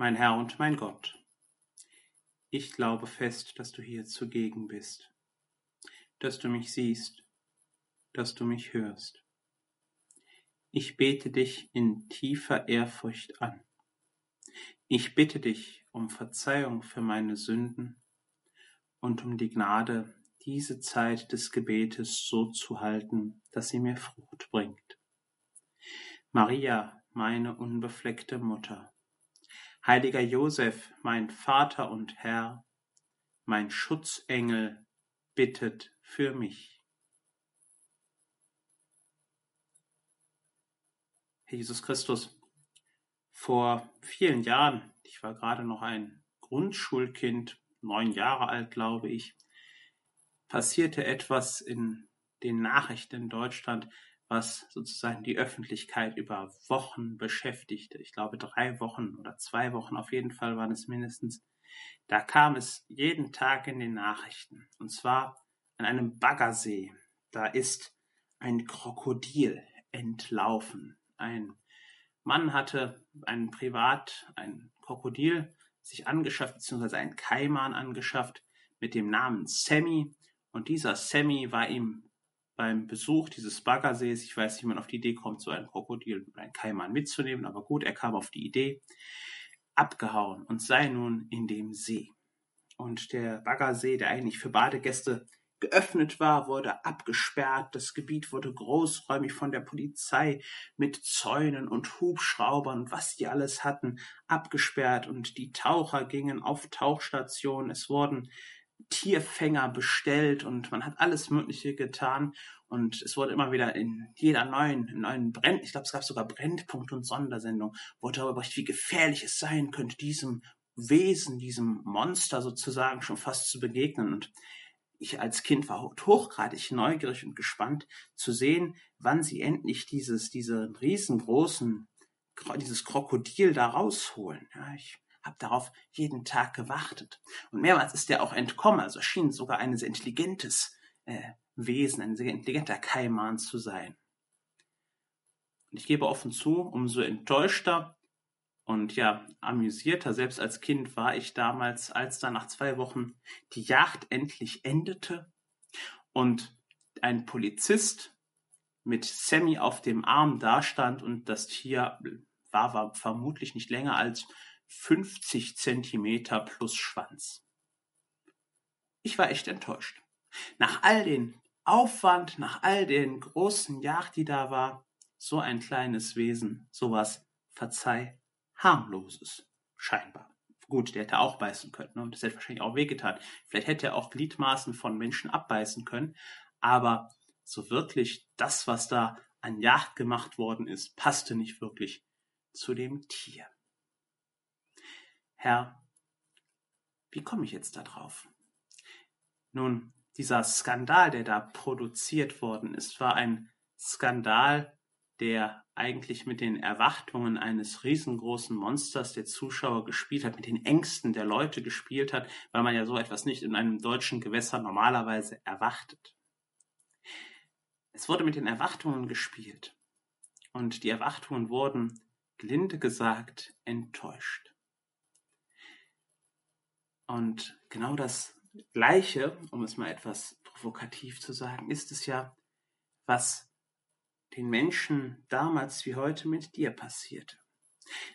Mein Herr und mein Gott, ich glaube fest, dass du hier zugegen bist, dass du mich siehst, dass du mich hörst. Ich bete dich in tiefer Ehrfurcht an. Ich bitte dich um Verzeihung für meine Sünden und um die Gnade, diese Zeit des Gebetes so zu halten, dass sie mir Frucht bringt. Maria, meine unbefleckte Mutter, Heiliger Josef, mein Vater und Herr, mein Schutzengel, bittet für mich. Herr Jesus Christus, vor vielen Jahren, ich war gerade noch ein Grundschulkind, neun Jahre alt, glaube ich, passierte etwas in den Nachrichten in Deutschland, was sozusagen die Öffentlichkeit über Wochen beschäftigte. Ich glaube drei Wochen oder zwei Wochen auf jeden Fall waren es mindestens. Da kam es jeden Tag in den Nachrichten. Und zwar an einem Baggersee. Da ist ein Krokodil entlaufen. Ein Mann hatte ein Privat, ein Krokodil sich angeschafft, beziehungsweise einen Kaiman angeschafft mit dem Namen Sammy. Und dieser Sammy war ihm beim Besuch dieses Baggersees, ich weiß nicht, wie man auf die Idee kommt, so ein Krokodil oder ein Kaiman mitzunehmen, aber gut, er kam auf die Idee, abgehauen und sei nun in dem See. Und der Baggersee, der eigentlich für Badegäste geöffnet war, wurde abgesperrt. Das Gebiet wurde großräumig von der Polizei mit Zäunen und Hubschraubern, was die alles hatten, abgesperrt und die Taucher gingen auf Tauchstationen. Es wurden Tierfänger bestellt und man hat alles Mögliche getan. Und es wurde immer wieder in jeder neuen, neuen Brand, ich glaube, es gab sogar Brennpunkt und Sondersendung, wurde darüber berichtet, wie gefährlich es sein könnte, diesem Wesen, diesem Monster sozusagen schon fast zu begegnen. Und ich als Kind war hochgradig neugierig und gespannt zu sehen, wann sie endlich dieses, diese riesengroßen, dieses Krokodil da rausholen. Ja, ich habe darauf jeden Tag gewartet. Und mehrmals ist er auch entkommen, also schien sogar ein sehr intelligentes äh, Wesen, ein sehr intelligenter Kaiman zu sein. Und ich gebe offen zu, umso enttäuschter und ja, amüsierter, selbst als Kind war ich damals, als dann nach zwei Wochen die Jagd endlich endete und ein Polizist mit Sammy auf dem Arm dastand und das Tier war, war vermutlich nicht länger als 50 Zentimeter plus Schwanz. Ich war echt enttäuscht. Nach all den Aufwand, nach all den großen Jagd, die da war, so ein kleines Wesen, sowas, verzeih, harmloses, scheinbar. Gut, der hätte auch beißen können ne? und das hätte wahrscheinlich auch wehgetan. Vielleicht hätte er auch Gliedmaßen von Menschen abbeißen können, aber so wirklich das, was da an Jagd gemacht worden ist, passte nicht wirklich zu dem Tier. Herr, wie komme ich jetzt da drauf? Nun, dieser Skandal, der da produziert worden ist, war ein Skandal, der eigentlich mit den Erwartungen eines riesengroßen Monsters der Zuschauer gespielt hat, mit den Ängsten der Leute gespielt hat, weil man ja so etwas nicht in einem deutschen Gewässer normalerweise erwartet. Es wurde mit den Erwartungen gespielt und die Erwartungen wurden, gelinde gesagt, enttäuscht. Und genau das Gleiche, um es mal etwas provokativ zu sagen, ist es ja, was den Menschen damals wie heute mit dir passierte.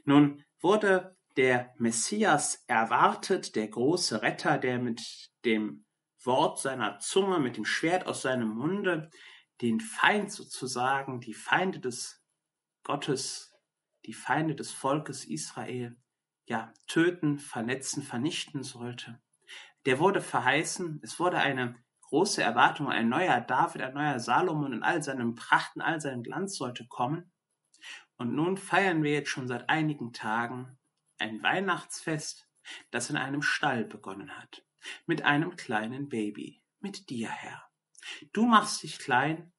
Nun wurde der Messias erwartet, der große Retter, der mit dem Wort seiner Zunge, mit dem Schwert aus seinem Munde den Feind sozusagen, die Feinde des Gottes, die Feinde des Volkes Israel ja, töten, vernetzen, vernichten sollte. Der wurde verheißen, es wurde eine große Erwartung, ein neuer David, ein neuer Salomon in all seinem Pracht, in all seinem Glanz sollte kommen. Und nun feiern wir jetzt schon seit einigen Tagen ein Weihnachtsfest, das in einem Stall begonnen hat, mit einem kleinen Baby, mit dir, Herr. Du machst dich klein,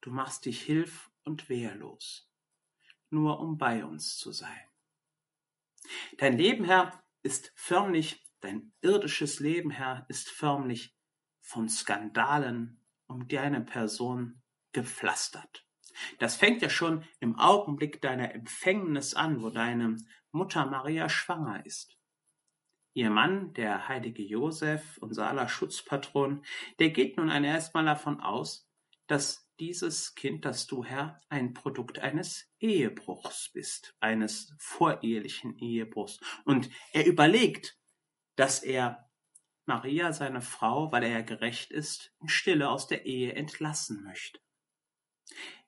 du machst dich hilf und wehrlos, nur um bei uns zu sein. Dein Leben, Herr, ist förmlich, dein irdisches Leben, Herr, ist förmlich von Skandalen um deine Person gepflastert. Das fängt ja schon im Augenblick deiner Empfängnis an, wo deine Mutter Maria schwanger ist. Ihr Mann, der heilige Josef, unser aller Schutzpatron, der geht nun erstmal davon aus, dass dieses Kind, das du, Herr, ein Produkt eines Ehebruchs bist, eines vorehelichen Ehebruchs. Und er überlegt, dass er Maria, seine Frau, weil er ja gerecht ist, in Stille aus der Ehe entlassen möchte.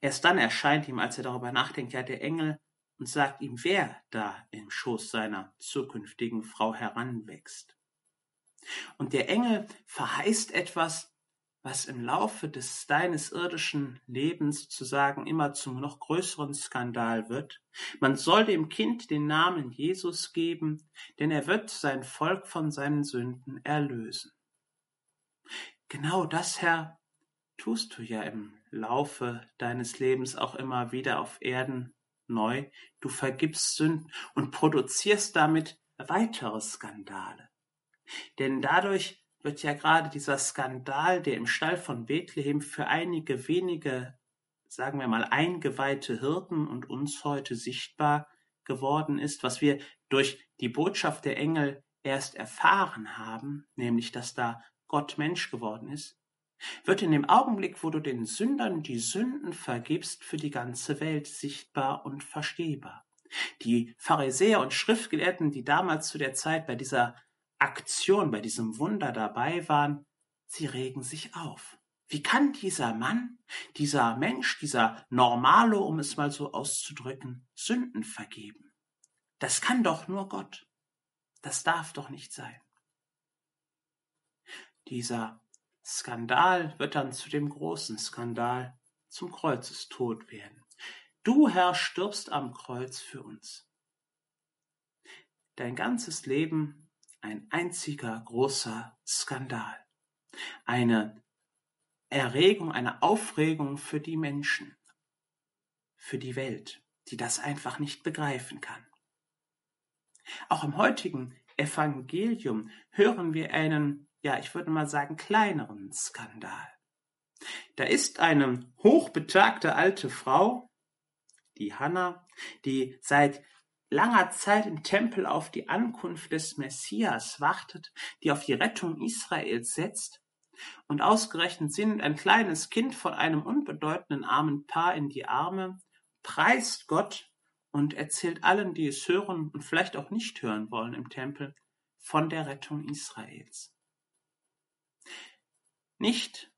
Erst dann erscheint ihm, als er darüber nachdenkt, ja der Engel und sagt ihm, wer da im Schoß seiner zukünftigen Frau heranwächst. Und der Engel verheißt etwas, was im Laufe des deines irdischen Lebens sozusagen immer zum noch größeren Skandal wird. Man soll dem Kind den Namen Jesus geben, denn er wird sein Volk von seinen Sünden erlösen. Genau das, Herr, tust du ja im Laufe deines Lebens auch immer wieder auf Erden neu. Du vergibst Sünden und produzierst damit weitere Skandale. Denn dadurch wird ja gerade dieser Skandal, der im Stall von Bethlehem für einige wenige, sagen wir mal, eingeweihte Hirten und uns heute sichtbar geworden ist, was wir durch die Botschaft der Engel erst erfahren haben, nämlich dass da Gott Mensch geworden ist, wird in dem Augenblick, wo du den Sündern die Sünden vergibst, für die ganze Welt sichtbar und verstehbar. Die Pharisäer und Schriftgelehrten, die damals zu der Zeit bei dieser Aktion, bei diesem Wunder dabei waren, sie regen sich auf. Wie kann dieser Mann, dieser Mensch, dieser Normalo, um es mal so auszudrücken, Sünden vergeben? Das kann doch nur Gott. Das darf doch nicht sein. Dieser Skandal wird dann zu dem großen Skandal, zum Kreuzestod werden. Du, Herr, stirbst am Kreuz für uns. Dein ganzes Leben ein einziger großer Skandal. Eine Erregung, eine Aufregung für die Menschen, für die Welt, die das einfach nicht begreifen kann. Auch im heutigen Evangelium hören wir einen, ja, ich würde mal sagen, kleineren Skandal. Da ist eine hochbetagte alte Frau, die Hannah, die seit langer Zeit im Tempel auf die Ankunft des Messias wartet, die auf die Rettung Israels setzt, und ausgerechnet sind ein kleines Kind von einem unbedeutenden armen Paar in die Arme, preist Gott und erzählt allen, die es hören und vielleicht auch nicht hören wollen im Tempel, von der Rettung Israels. Nicht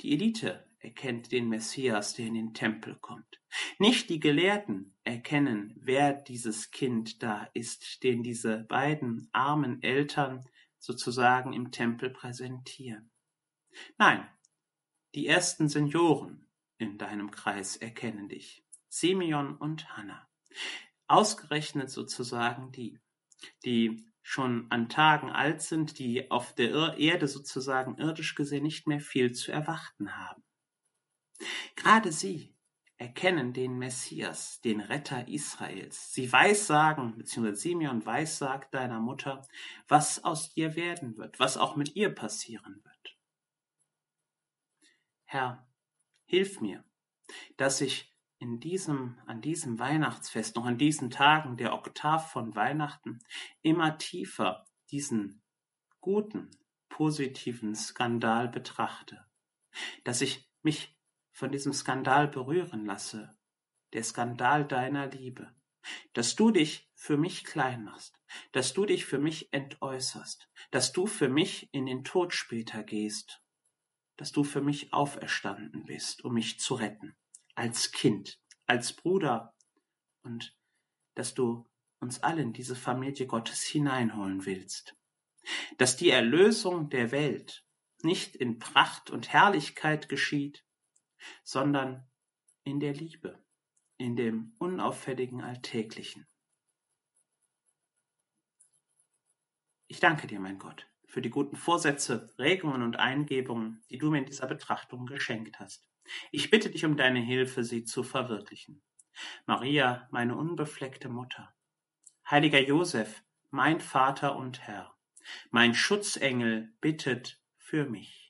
die Elite erkennt den Messias, der in den Tempel kommt. Nicht die Gelehrten erkennen, wer dieses Kind da ist, den diese beiden armen Eltern sozusagen im Tempel präsentieren. Nein, die ersten Senioren in deinem Kreis erkennen dich, Simeon und Hannah. Ausgerechnet sozusagen die, die schon an Tagen alt sind, die auf der Erde sozusagen irdisch gesehen nicht mehr viel zu erwarten haben. Gerade sie erkennen den Messias, den Retter Israels. Sie weissagen, beziehungsweise Simeon weissagt deiner Mutter, was aus dir werden wird, was auch mit ihr passieren wird. Herr, hilf mir, dass ich in diesem, an diesem Weihnachtsfest, noch an diesen Tagen der Oktav von Weihnachten, immer tiefer diesen guten, positiven Skandal betrachte, dass ich mich von diesem Skandal berühren lasse, der Skandal deiner Liebe, dass du dich für mich klein machst, dass du dich für mich entäußerst, dass du für mich in den Tod später gehst, dass du für mich auferstanden bist, um mich zu retten, als Kind, als Bruder. Und dass du uns alle in diese Familie Gottes hineinholen willst, dass die Erlösung der Welt nicht in Pracht und Herrlichkeit geschieht, sondern in der Liebe, in dem unauffälligen Alltäglichen. Ich danke dir, mein Gott, für die guten Vorsätze, Regungen und Eingebungen, die du mir in dieser Betrachtung geschenkt hast. Ich bitte dich um deine Hilfe, sie zu verwirklichen. Maria, meine unbefleckte Mutter. Heiliger Josef, mein Vater und Herr, mein Schutzengel bittet für mich.